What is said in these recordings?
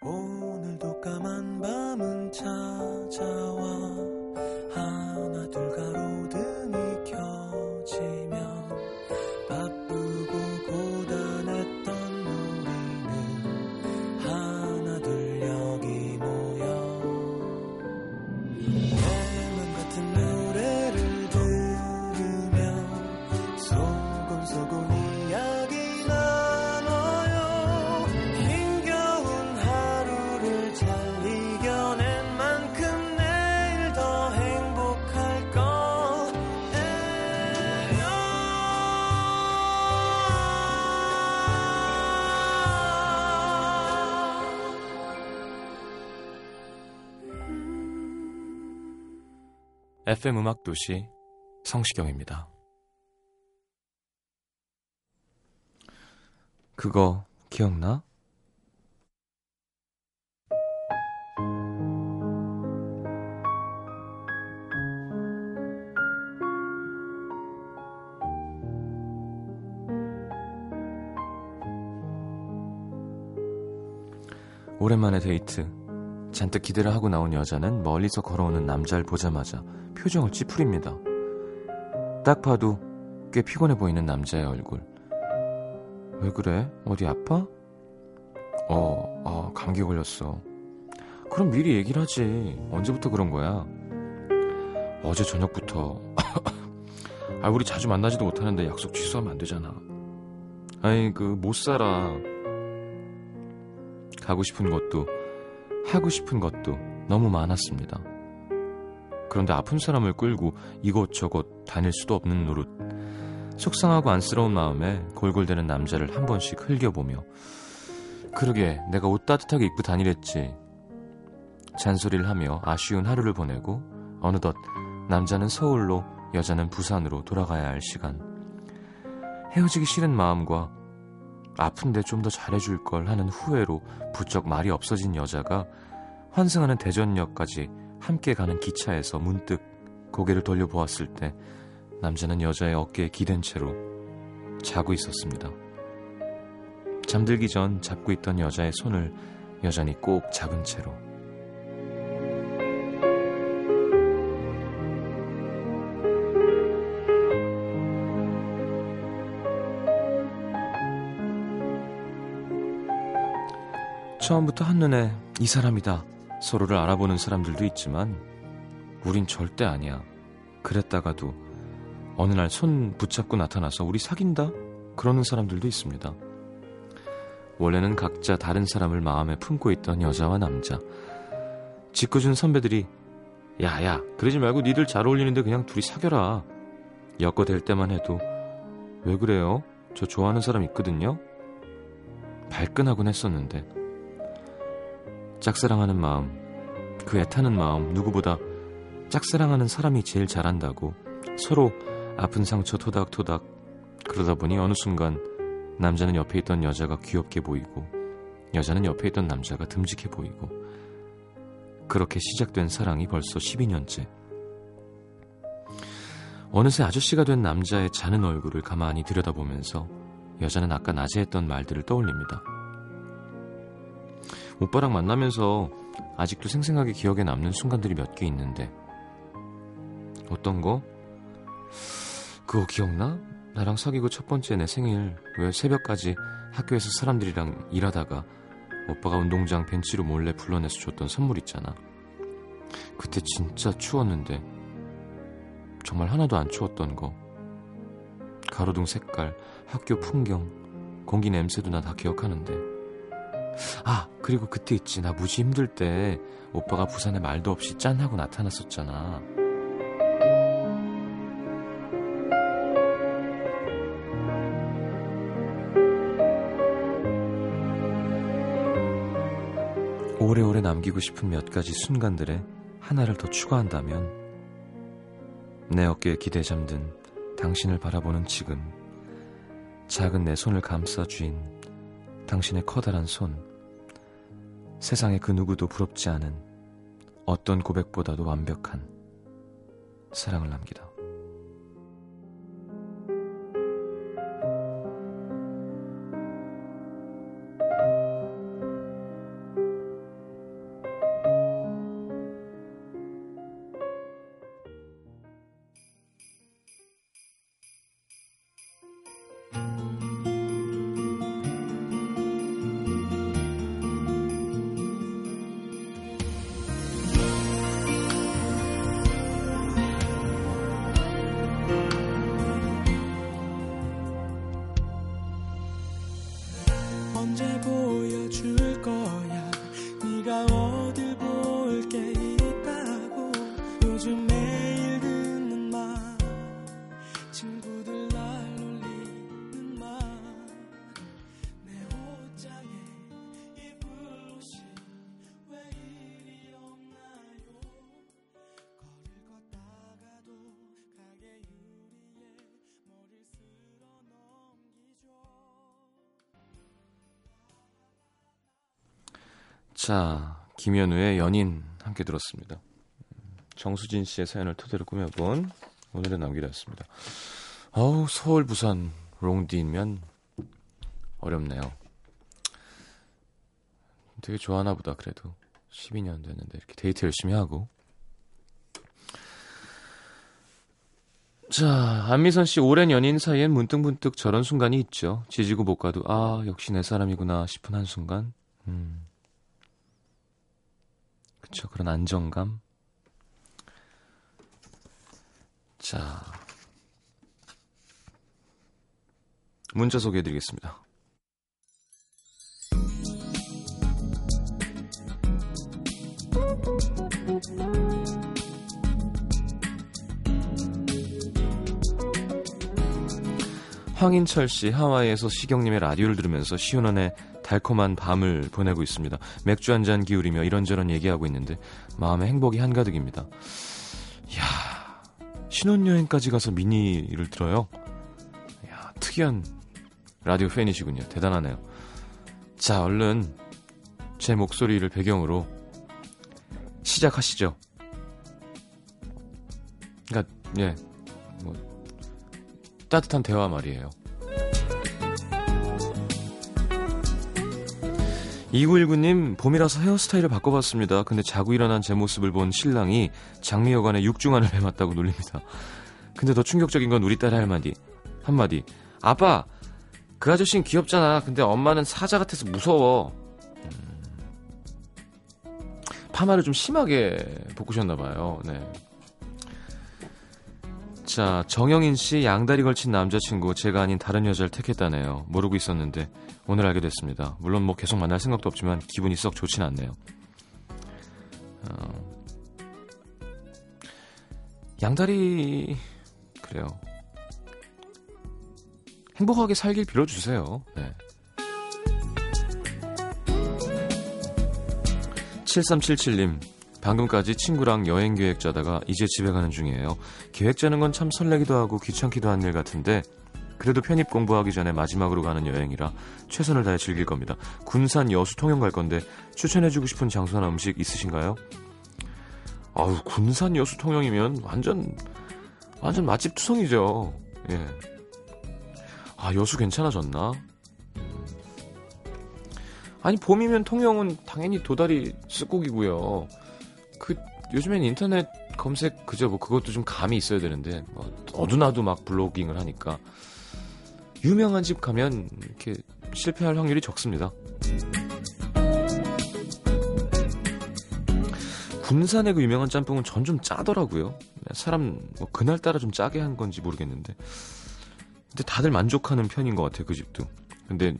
오늘도 까만 밤은 찾아와 FM 음악 도시 성시경입니다. 그거 기억나? 오랜만에 데이트. 잔뜩 기대를 하고 나온 여자는 멀리서 걸어오는 남자를 보자마자 표정을 찌푸립니다. 딱 봐도 꽤 피곤해 보이는 남자의 얼굴. 왜 그래? 어디 아파? 어, 아, 감기 걸렸어. 그럼 미리 얘기를 하지. 언제부터 그런 거야? 어제 저녁부터. 아, 우리 자주 만나지도 못하는데 약속 취소하면 안 되잖아. 아이, 그, 못 살아. 가고 싶은 곳도, 하고 싶은 것도 너무 많았습니다. 그런데 아픈 사람을 끌고 이곳저곳 다닐 수도 없는 노릇. 속상하고 안쓰러운 마음에 골골대는 남자를 한 번씩 흘겨보며 그러게 내가 옷 따뜻하게 입고 다니랬지. 잔소리를 하며 아쉬운 하루를 보내고 어느덧 남자는 서울로 여자는 부산으로 돌아가야 할 시간. 헤어지기 싫은 마음과 아픈데 좀 더 잘해줄 걸 하는 후회로 부쩍 말이 없어진 여자가 환승하는 대전역까지 함께 가는 기차에서 문득 고개를 돌려보았을 때 남자는 여자의 어깨에 기댄 채로 자고 있었습니다. 잠들기 전 잡고 있던 여자의 손을 여전히 꼭 잡은 채로 처음부터 한눈에 이 사람이다 서로를 알아보는 사람들도 있지만 우린 절대 아니야. 그랬다가도 어느 날 손 붙잡고 나타나서 우리 사귄다? 그러는 사람들도 있습니다. 원래는 각자 다른 사람을 마음에 품고 있던 여자와 남자. 짓궂은 선배들이 야야 그러지 말고 니들 잘 어울리는데 그냥 둘이 사겨라. 엮어댈 때만 해도 왜 그래요? 저 좋아하는 사람 있거든요? 발끈하곤 했었는데 짝사랑하는 마음, 그 애타는 마음 누구보다 짝사랑하는 사람이 제일 잘한다고 서로 아픈 상처 토닥토닥 그러다 보니 어느 순간 남자는 옆에 있던 여자가 귀엽게 보이고 여자는 옆에 있던 남자가 듬직해 보이고 그렇게 시작된 사랑이 벌써 12년째 어느새 아저씨가 된 남자의 자는 얼굴을 가만히 들여다보면서 여자는 아까 낮에 했던 말들을 떠올립니다. 오빠랑 만나면서 아직도 생생하게 기억에 남는 순간들이 몇 개 있는데 어떤 거? 그거 기억나? 나랑 사귀고 첫 번째 내 생일 왜 새벽까지 학교에서 사람들이랑 일하다가 오빠가 운동장 벤치로 몰래 불러내서 줬던 선물 있잖아. 그때 진짜 추웠는데 정말 하나도 안 추웠던 거. 가로등 색깔, 학교 풍경, 공기 냄새도 나 다 기억하는데. 아, 그리고 그때 있지. 나 무지 힘들 때 오빠가 부산에 말도 없이 짠 하고 나타났었잖아. 오래오래 남기고 싶은 몇 가지 순간들에 하나를 더 추가한다면 내 어깨에 기대 잠든 당신을 바라보는 지금 작은 내 손을 감싸 쥔 당신의 커다란 손 세상의 그 누구도 부럽지 않은 어떤 고백보다도 완벽한 사랑을 남기다. 자, 김현우의 연인 함께 들었습니다. 정수진 씨의 사연을 토대로 꾸며본 오늘의 남기였습니다. 어우, 서울, 부산, 롱디면 어렵네요. 되게 좋아하나 보다, 그래도. 12년 됐는데 이렇게 데이트 열심히 하고. 자, 안미선 씨 오랜 연인 사이엔 문득문득 저런 순간이 있죠. 지지고 못 가도 아, 역시 내 사람이구나 싶은 한순간. 음. 그쵸, 그런 안정감. 자. 문자 소개해 드리겠습니다. 황인철 씨 하와이에서 시경님의 라디오를 들으면서 시원한의 달콤한 밤을 보내고 있습니다. 맥주 한 잔 기울이며 이런저런 얘기하고 있는데 마음에 행복이 한가득입니다. 이야 신혼여행까지 가서 미니를 들어요. 이야 특이한 라디오 팬이시군요. 대단하네요. 자 얼른 제 목소리를 배경으로 시작하시죠. 그러니까 예, 뭐 따뜻한 대화 말이에요. 2919님, 봄이라서 헤어스타일을 바꿔봤습니다. 근데 자고 일어난 제 모습을 본 신랑이 장미 여관에 육중한을 해맞다고 놀립니다. 근데 더 충격적인 건 우리 딸의 한마디. 한마디. 아빠, 그 아저씨는 귀엽잖아. 근데 엄마는 사자 같아서 무서워. 음. 파마를 좀 심하게 볶으셨나봐요. 네. 자, 정영인 씨 양다리 걸친 남자친구 제가 아닌 다른 여자를 택했다네요. 모르고 있었는데 오늘 알게 됐습니다. 물론 뭐 계속 만날 생각도 없지만 기분이 썩 좋진 않네요. 어... 양다리 그래요. 행복하게 살길 빌어주세요. 네. 7377님 방금까지 친구랑 여행 계획 짜다가 이제 집에 가는 중이에요. 계획 짜는 건 참 설레기도 하고 귀찮기도 한 일 같은데 그래도 편입 공부하기 전에 마지막으로 가는 여행이라 최선을 다해 즐길 겁니다. 군산 여수 통영 갈 건데 추천해주고 싶은 장소나 음식 있으신가요? 아우 군산 여수 통영이면 완전 완전 맛집 투성이죠. 예. 아 여수 괜찮아졌나? 아니 봄이면 통영은 당연히 도다리 쓱곡이고요. 그 요즘엔 인터넷 검색 그저 뭐 그것도 좀 감이 있어야 되는데 뭐 어두나도 막 블로깅을 하니까 유명한 집 가면 이렇게 실패할 확률이 적습니다. 군산의 그 유명한 짬뽕은 전 좀 짜더라고요. 사람 뭐 그날따라 좀 짜게 한 건지 모르겠는데 근데 다들 만족하는 편인 것 같아요 그 집도. 근데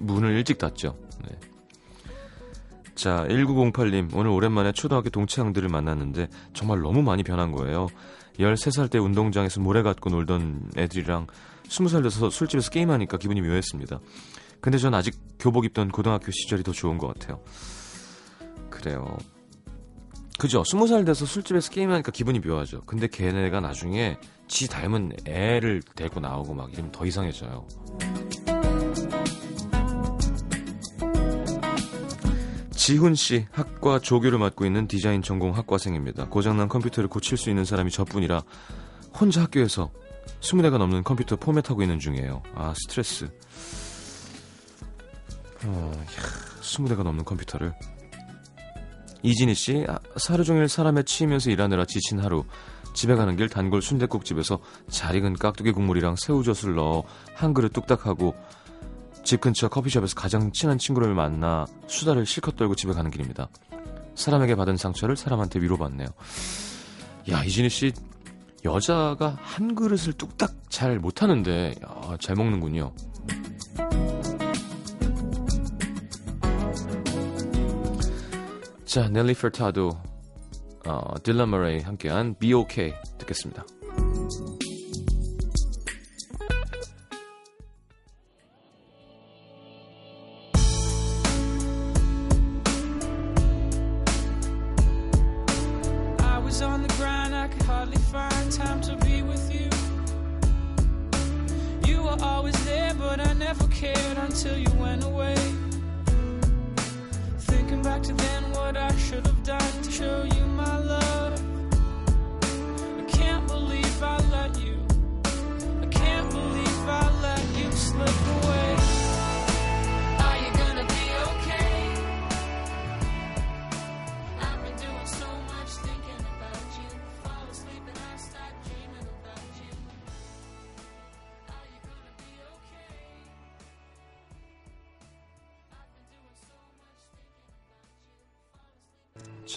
문을 일찍 닫죠. 네. 자, 1908님, 오늘 오랜만에 초등학교 동창들을 만났는데 정말 너무 많이 변한 거예요. 13살 때 운동장에서 모래 갖고 놀던 애들이랑 20살 돼서 술집에서 게임하니까 기분이 묘했습니다. 근데 전 아직 교복 입던 고등학교 시절이 더 좋은 것 같아요. 그래요. 그죠? 20살 돼서 술집에서 게임하니까 기분이 묘하죠. 근데 걔네가 나중에 지 닮은 애를 데리고 나오고 막 이러면 더 이상해져요. 지훈 씨, 학과 조교를 맡고 있는 디자인 전공 학과생입니다. 고장난 컴퓨터를 고칠 수 있는 사람이 저뿐이라 혼자 학교에서 20대가 넘는 컴퓨터 포맷하고 있는 중이에요. 아, 스트레스. 어, 야, 20대가 넘는 컴퓨터를. 이진희 씨, 아, 하루 종일 사람에 치이면서 일하느라 지친 하루. 집에 가는 길 단골 순대국집에서 잘 익은 깍두기 국물이랑 새우젓을 넣어 한 그릇 뚝딱 하고 집 근처 커피숍에서 가장 친한 친구를 만나 수다를 실컷 떨고 집에 가는 길입니다. 사람에게 받은 상처를 사람한테 위로받네요. 야, 이진희 씨, 여자가 한 그릇을 뚝딱 잘 못하는데, 야, 잘 먹는군요. 자, 넬리 페타도, 어, 딜라 머레이 함께한 BOK 듣겠습니다. What I should have done to show you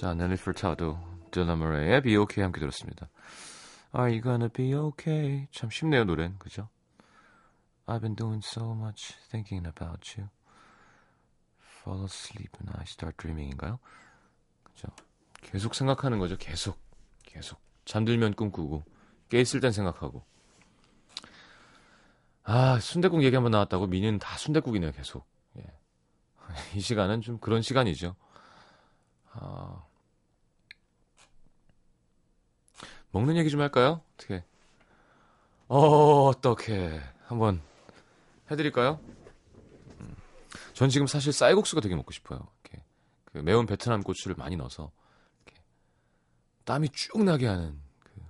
자, 넬리 퍼타도, 딜런 머레이의 Be OK 함께 들었습니다. Are you gonna be okay? 참 쉽네요, 노래는. 그죠? I've been doing so much thinking about you. Fall asleep and I start dreaming인가요? 그죠? 계속 생각하는 거죠, 계속. 계속. 잠들면 꿈꾸고, 깨 있을 땐 생각하고. 아, 순대국 얘기 한번 나왔다고 미니는 다 순대국이네요, 계속. 예. 이 시간은 좀 그런 시간이죠. 아, 먹는 얘기 좀 할까요? 어떻게? 어, 어떻게? 한번 해드릴까요? 음, 전 지금 사실 쌀국수가 되게 먹고 싶어요. 이렇게 그 매운 베트남 고추를 많이 넣어서 이렇게 땀이 쭉 나게 하는 그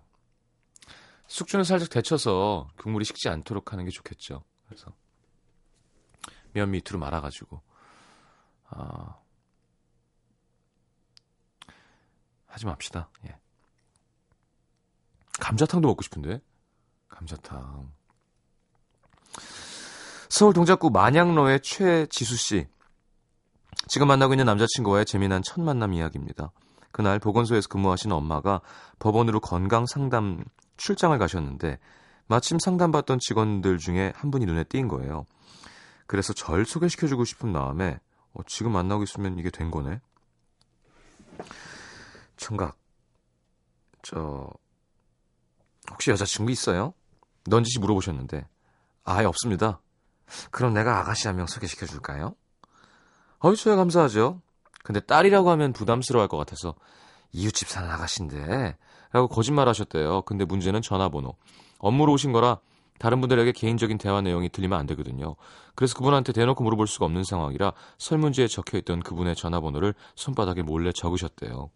숙주는 살짝 데쳐서 국물이 식지 않도록 하는 게 좋겠죠. 그래서 면 밑으로 말아가지고 아, 하지 맙시다. 예. 감자탕도 먹고 싶은데 감자탕. 서울 동작구 만양로의 최지수 씨. 지금 만나고 있는 남자친구와의 재미난 첫 만남 이야기입니다. 그날 보건소에서 근무하시는 엄마가 법원으로 건강 상담 출장을 가셨는데 마침 상담받던 직원들 중에 한 분이 눈에 띈 거예요. 그래서 절 소개시켜주고 싶은 마음에 어, 지금 만나고 있으면 이게 된 거네. 청각. 저 혹시 여자친구 있어요? 넌지시 물어보셨는데 아예 없습니다. 그럼 내가 아가씨 한 명 소개시켜 줄까요? 어이 저야 감사하죠. 근데 딸이라고 하면 부담스러워할 것 같아서 이웃집 사는 아가씨인데 라고 거짓말 하셨대요. 근데 문제는 전화번호. 업무로 오신 거라 다른 분들에게 개인적인 대화 내용이 들리면 안 되거든요. 그래서 그분한테 대놓고 물어볼 수가 없는 상황이라 설문지에 적혀 있던 그분의 전화번호를 손바닥에 몰래 적으셨대요.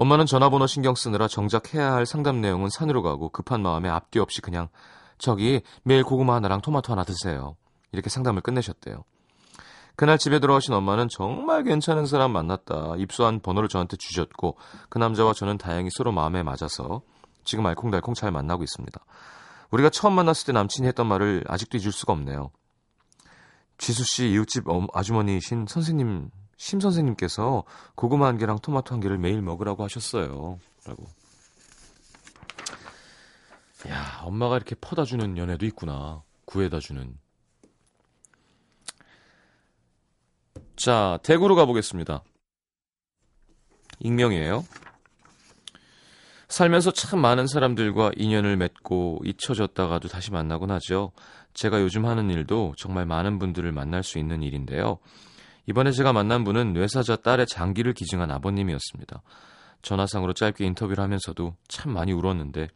엄마는 전화번호 신경 쓰느라 정작 해야 할 상담 내용은 산으로 가고 급한 마음에 앞뒤 없이 그냥 저기 매일 고구마 하나랑 토마토 하나 드세요. 이렇게 상담을 끝내셨대요. 그날 집에 돌아오신 엄마는 정말 괜찮은 사람 만났다. 입수한 번호를 저한테 주셨고 그 남자와 저는 다행히 서로 마음에 맞아서 지금 알콩달콩 잘 만나고 있습니다. 우리가 처음 만났을 때 남친이 했던 말을 아직도 잊을 수가 없네요. 지수 씨 이웃집 아주머니이신 선생님 심 선생님께서 고구마 한 개랑 토마토 한 개를 매일 먹으라고 하셨어요. 라고. 야, 엄마가 이렇게 퍼다 주는 연애도 있구나. 구해다 주는. 자, 대구로 가보겠습니다. 익명이에요. 살면서 참 많은 사람들과 인연을 맺고 잊혀졌다가도 다시 만나곤 하죠. 제가 요즘 하는 일도 정말 많은 분들을 만날 수 있는 일인데요. 이번에 제가 만난 분은 뇌사자 딸의 장기를 기증한 아버님이었습니다. 전화상으로 짧게 인터뷰를 하면서도 참 많이 울었는데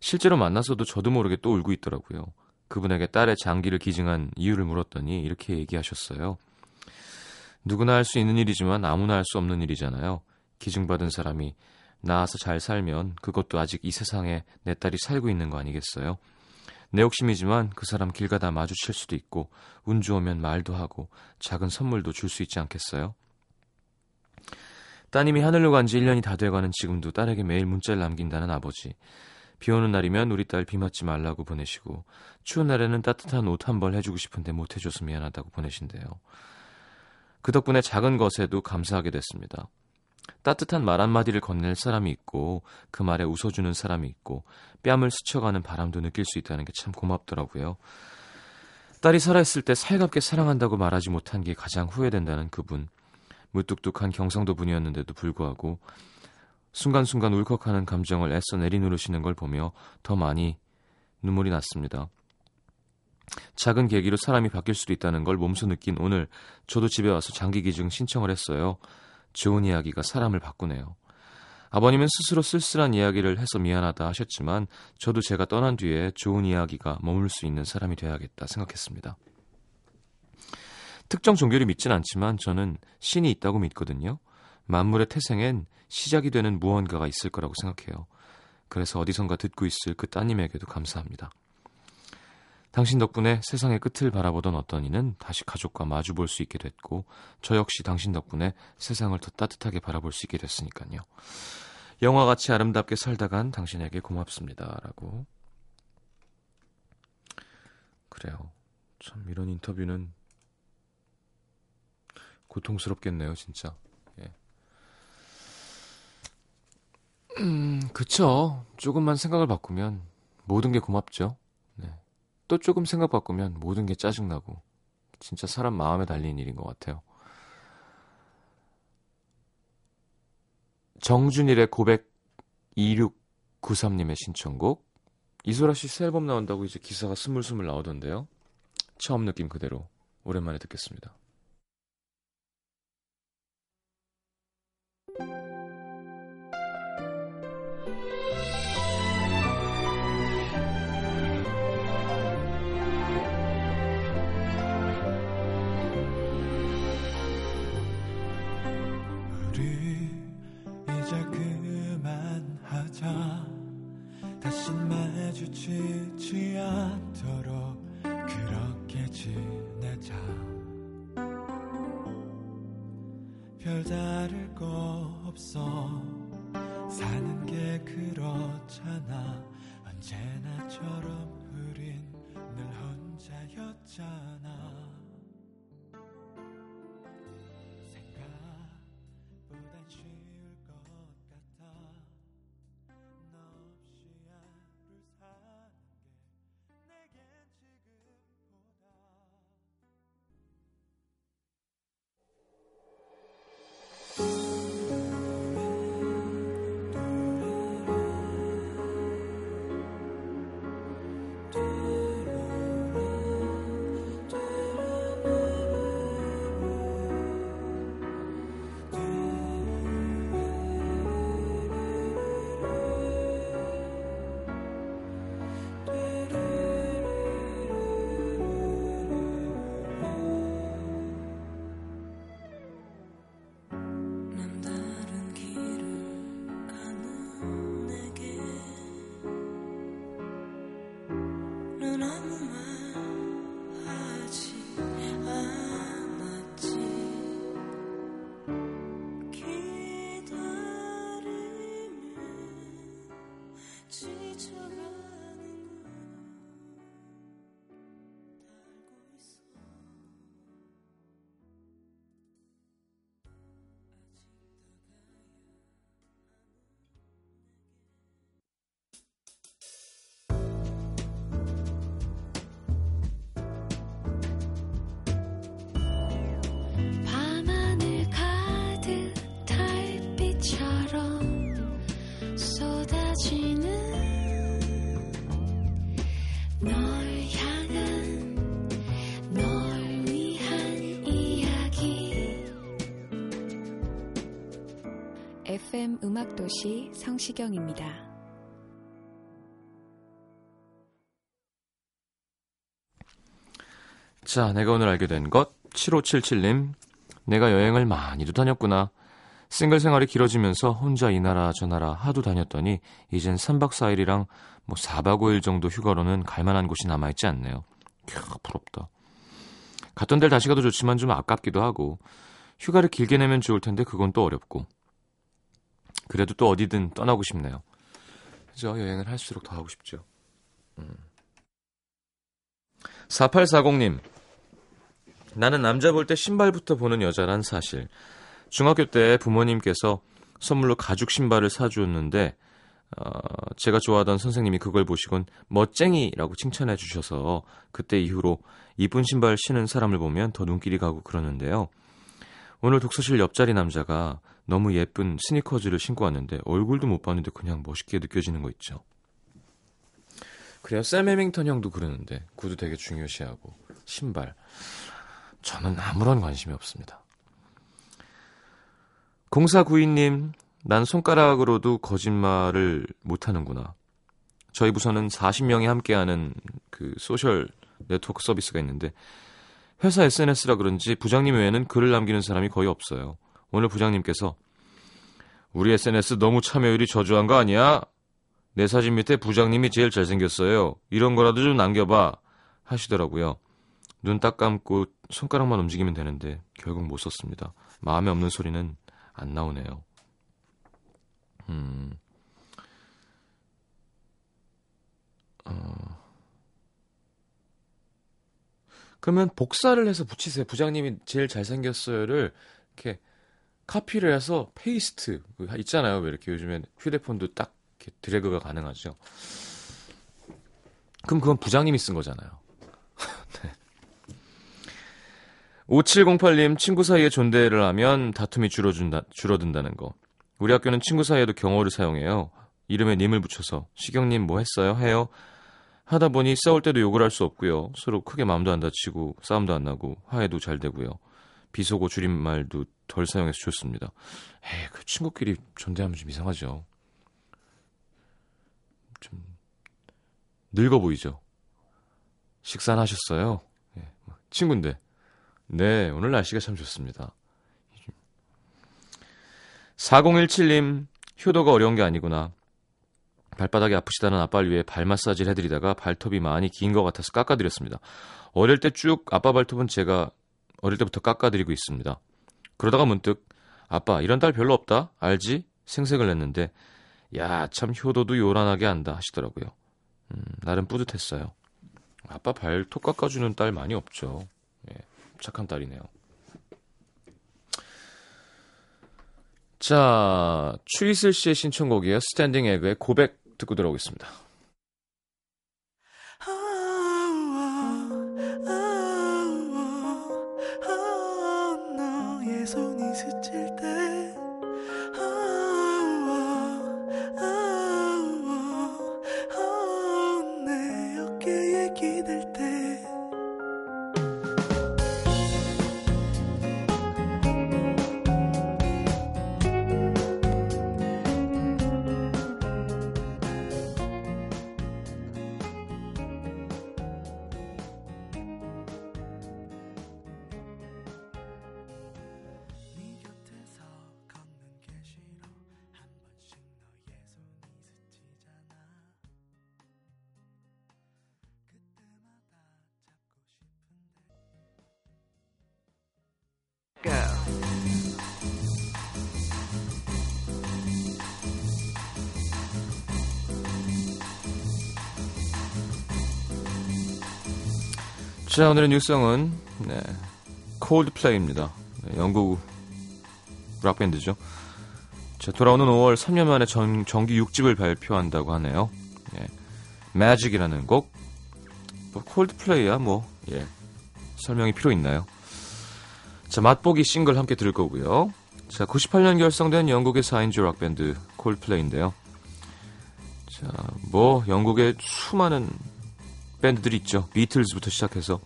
실제로 만나서도 저도 모르게 또 울고 있더라고요. 그분에게 딸의 장기를 기증한 이유를 물었더니 이렇게 얘기하셨어요. 누구나 할 수 있는 일이지만 아무나 할 수 없는 일이잖아요. 기증받은 사람이 나아서 잘 살면 그것도 아직 이 세상에 내 딸이 살고 있는 거 아니겠어요? 내 욕심이지만 그 사람 길 가다 마주칠 수도 있고 운 좋으면 말도 하고 작은 선물도 줄 수 있지 않겠어요? 따님이 하늘로 간 지 1년이 다 돼가는 지금도 딸에게 매일 문자를 남긴다는 아버지. 비 오는 날이면 우리 딸 비 맞지 말라고 보내시고 추운 날에는 따뜻한 옷 한 벌 해주고 싶은데 못 해줘서 미안하다고 보내신대요. 그 덕분에 작은 것에도 감사하게 됐습니다. 따뜻한 말 한마디를 건넬 사람이 있고 그 말에 웃어주는 사람이 있고 뺨을 스쳐가는 바람도 느낄 수 있다는 게 참 고맙더라고요. 딸이 살아있을 때 살갑게 사랑한다고 말하지 못한 게 가장 후회된다는 그분. 무뚝뚝한 경상도 분이었는데도 불구하고 순간순간 울컥하는 감정을 애써 내리누르시는 걸 보며 더 많이 눈물이 났습니다. 작은 계기로 사람이 바뀔 수도 있다는 걸 몸소 느낀 오늘 저도 집에 와서 장기 기증 신청을 했어요. 좋은 이야기가 사람을 바꾸네요. 아버님은 스스로 쓸쓸한 이야기를 해서 미안하다 하셨지만 저도 제가 떠난 뒤에 좋은 이야기가 머물 수 있는 사람이 되어야겠다 생각했습니다. 특정 종교를 믿진 않지만 저는 신이 있다고 믿거든요. 만물의 태생엔 시작이 되는 무언가가 있을 거라고 생각해요. 그래서 어디선가 듣고 있을 그 따님에게도 감사합니다. 당신 덕분에 세상의 끝을 바라보던 어떤 이는 다시 가족과 마주 볼 수 있게 됐고 저 역시 당신 덕분에 세상을 더 따뜻하게 바라볼 수 있게 됐으니까요. 영화같이 아름답게 살다간 당신에게 고맙습니다. 라고. 그래요. 참 이런 인터뷰는 고통스럽겠네요, 진짜. 예. 음, 그쵸. 조금만 생각을 바꾸면 모든 게 고맙죠. 네. 또 조금 생각 바꾸면 모든 게 짜증나고 진짜 사람 마음에 달린 일인 것 같아요. 정준일의 고백 2693님의 신청곡 이소라 씨 새 앨범 나온다고 이제 기사가 스물스물 나오던데요. 처음 느낌 그대로 오랜만에 듣겠습니다. 마주치지 않도록 그렇게 지내자. 별다를 거 없어. 사는 게 그렇잖아. 언제나처럼 우린 늘 혼자였잖아 FM 음악도시 성시경입니다. 자, 내가 오늘 알게 된 것. 7577님. 내가 여행을 많이도 다녔구나. 싱글 생활이 길어지면서 혼자 이 나라 저 나라 하도 다녔더니 이젠 3박 4일이랑 뭐 4박 5일 정도 휴가로는 갈 만한 곳이 남아있지 않네요. 캬, 부럽다. 갔던 데를 다시 가도 좋지만 좀 아깝기도 하고 휴가를 길게 내면 좋을 텐데 그건 또 어렵고 그래도 또 어디든 떠나고 싶네요. 그죠? 여행을 할수록 더 하고 싶죠. 음. 4840님. 나는 남자 볼 때 신발부터 보는 여자란 사실. 중학교 때 부모님께서 선물로 가죽 신발을 사주었는데, 어, 제가 좋아하던 선생님이 그걸 보시곤 멋쟁이라고 칭찬해 주셔서 그때 이후로 이쁜 신발 신은 사람을 보면 더 눈길이 가고 그러는데요. 오늘 독서실 옆자리 남자가 너무 예쁜 스니커즈를 신고 왔는데 얼굴도 못 봤는데 그냥 멋있게 느껴지는 거 있죠. 그래요. 샘 해밍턴 형도 그러는데 구두 되게 중요시하고 신발. 저는 아무런 관심이 없습니다. 0492님, 난 손가락으로도 거짓말을 못하는구나. 저희 부서는 40명이 함께하는 그 소셜 네트워크 서비스가 있는데 회사 SNS라 그런지 부장님 외에는 글을 남기는 사람이 거의 없어요. 오늘 부장님께서 우리 SNS 너무 참여율이 저조한 거 아니야? 내 사진 밑에 부장님이 제일 잘생겼어요. 이런 거라도 좀 남겨봐. 하시더라고요. 눈 딱 감고 손가락만 움직이면 되는데 결국 못 썼습니다. 마음에 없는 소리는 안 나오네요. 음. 어. 그러면 복사를 해서 붙이세요. 부장님이 제일 잘생겼어요를 이렇게 카피를 해서 paste 그 있잖아요. 왜 이렇게 요즘에 휴대폰도 딱 드래그가 가능하죠. 그럼 그건 부장님이 쓴 거잖아요. 네. 5708님 친구 사이에 존대를 하면 다툼이 줄어준다, 줄어든다는 거. 우리 학교는 친구 사이에도 경어를 사용해요. 이름에 님을 붙여서 시경님 뭐 했어요? 해요? 하다 보니 싸울 때도 욕을 할 수 없고요. 서로 크게 마음도 안 다치고 싸움도 안 나고 화해도 잘 되고요. 비속어 줄임말도 덜 사용해서 좋습니다. 에이, 그 친구끼리 존대하면 좀 이상하죠. 좀 늙어 보이죠. 식사는 하셨어요? 예, 친구인데. 네, 오늘 날씨가 참 좋습니다. 4017님, 효도가 어려운 게 아니구나. 발바닥이 아프시다는 아빠를 위해 발 마사지를 해드리다가 발톱이 많이 긴 것 같아서 깎아드렸습니다. 어릴 때 쭉 아빠 발톱은 제가 어릴 때부터 깎아드리고 있습니다. 그러다가 문득 아빠 이런 딸 별로 없다 알지? 생색을 냈는데 야 참 효도도 요란하게 한다 하시더라고요. 음, 나름 뿌듯했어요. 아빠 발톱 깎아주는 딸 많이 없죠. 예, 착한 딸이네요. 자, 추이슬 씨의 신청곡이에요. 스탠딩 에그의 고백 듣고 들어오겠습니다. 스칠 때내 어깨에 기댈 때. 자, 오늘의 뉴스성은 네, 콜드플레이입니다. 네, 영국 락밴드죠. 자, 돌아오는 5월 3년 만에 전, 정규 6집을 발표한다고 하네요. 예, 매직이라는 곡. 뭐, 콜드플레이야, 뭐, 예. 설명이 필요 있나요? 자, 맛보기 싱글 함께 들을 거고요. 자, 98년 결성된 영국의 4인조 락밴드 콜드플레이인데요. 자, 뭐, 영국의 수많은 밴드들이 있죠. 비틀즈부터 시작해서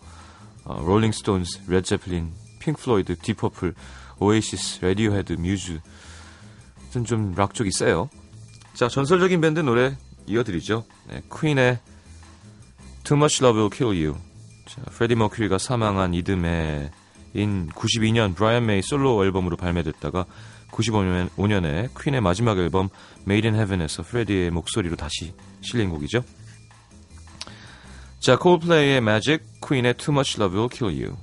어, 롤링 스톤스, 레드 제플린, 핑크 플로이드, 딥 퍼플, 오에시스, 레디오헤드, 뮤즈 같은 좀 락 쪽이 세요. 자, 전설적인 밴드 노래 이어드리죠. 네, 퀸의 Too Much Love Will Kill You. 자, 프레디 머큐리가 사망한 이듬해 인 92년 브라이언 메이 솔로 앨범으로 발매됐다가 95년 5년에 퀸의 마지막 앨범 Made in Heaven에서 프레디의 목소리로 다시 실린 곡이죠. 자, 콜플레이의 Magic, 퀸의 Too Much Love Will Kill You.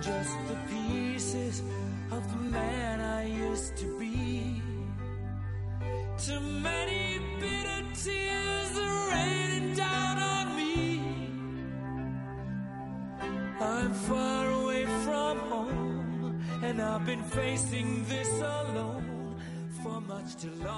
Just the pieces of the man I used to be. Too many bitter tears are raining down on me. I'm far away from home, and I've been facing this alone for much too long.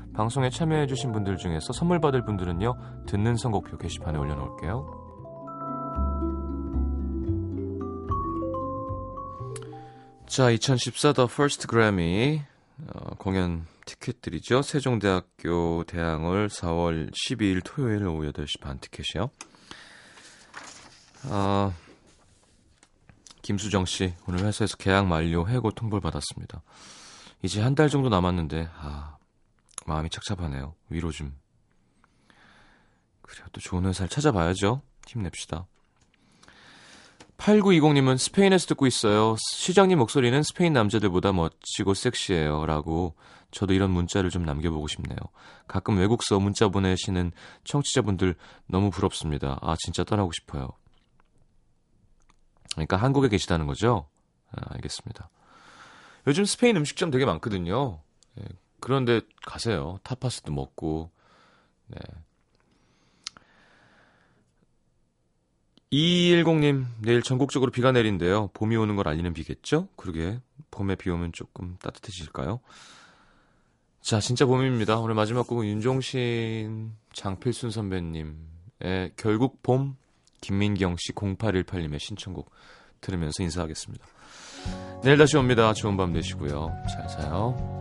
방송에 참여해주신 분들 중에서 선물 받을 분들은요, 듣는 선곡표 게시판에 올려놓을게요. 자, 2014 The First Grammy 어, 공연 티켓들이죠. 세종대학교 대항을 4월 12일 토요일 오후 8시 반 티켓이요. 아, 김수정 씨 오늘 회사에서 계약 만료 해고 통보를 받았습니다. 이제 한 달 정도 남았는데 아, 마음이 착잡하네요. 위로 좀. 그래요. 또 좋은 회사를 찾아봐야죠. 힘냅시다. 8920님은 스페인에서 듣고 있어요. 시장님 목소리는 스페인 남자들보다 멋지고 섹시해요. 라고 저도 이런 문자를 좀 남겨보고 싶네요. 가끔 외국서 문자 보내시는 청취자분들 너무 부럽습니다. 아, 진짜 떠나고 싶어요. 그러니까 한국에 계시다는 거죠? 아, 알겠습니다. 요즘 스페인 음식점 되게 많거든요. 예, 그런데 가세요. 타파스도 먹고. 네. 2210님, 내일 전국적으로 비가 내린대요. 봄이 오는 걸 알리는 비겠죠? 그러게, 봄에 비 오면 조금 따뜻해질까요? 자, 진짜 봄입니다. 오늘 마지막 곡은 윤종신, 장필순 선배님의 결국 봄, 김민경 씨 0818님의 신청곡 들으면서 인사하겠습니다. 내일 다시 옵니다. 좋은 밤 되시고요. 잘 자요.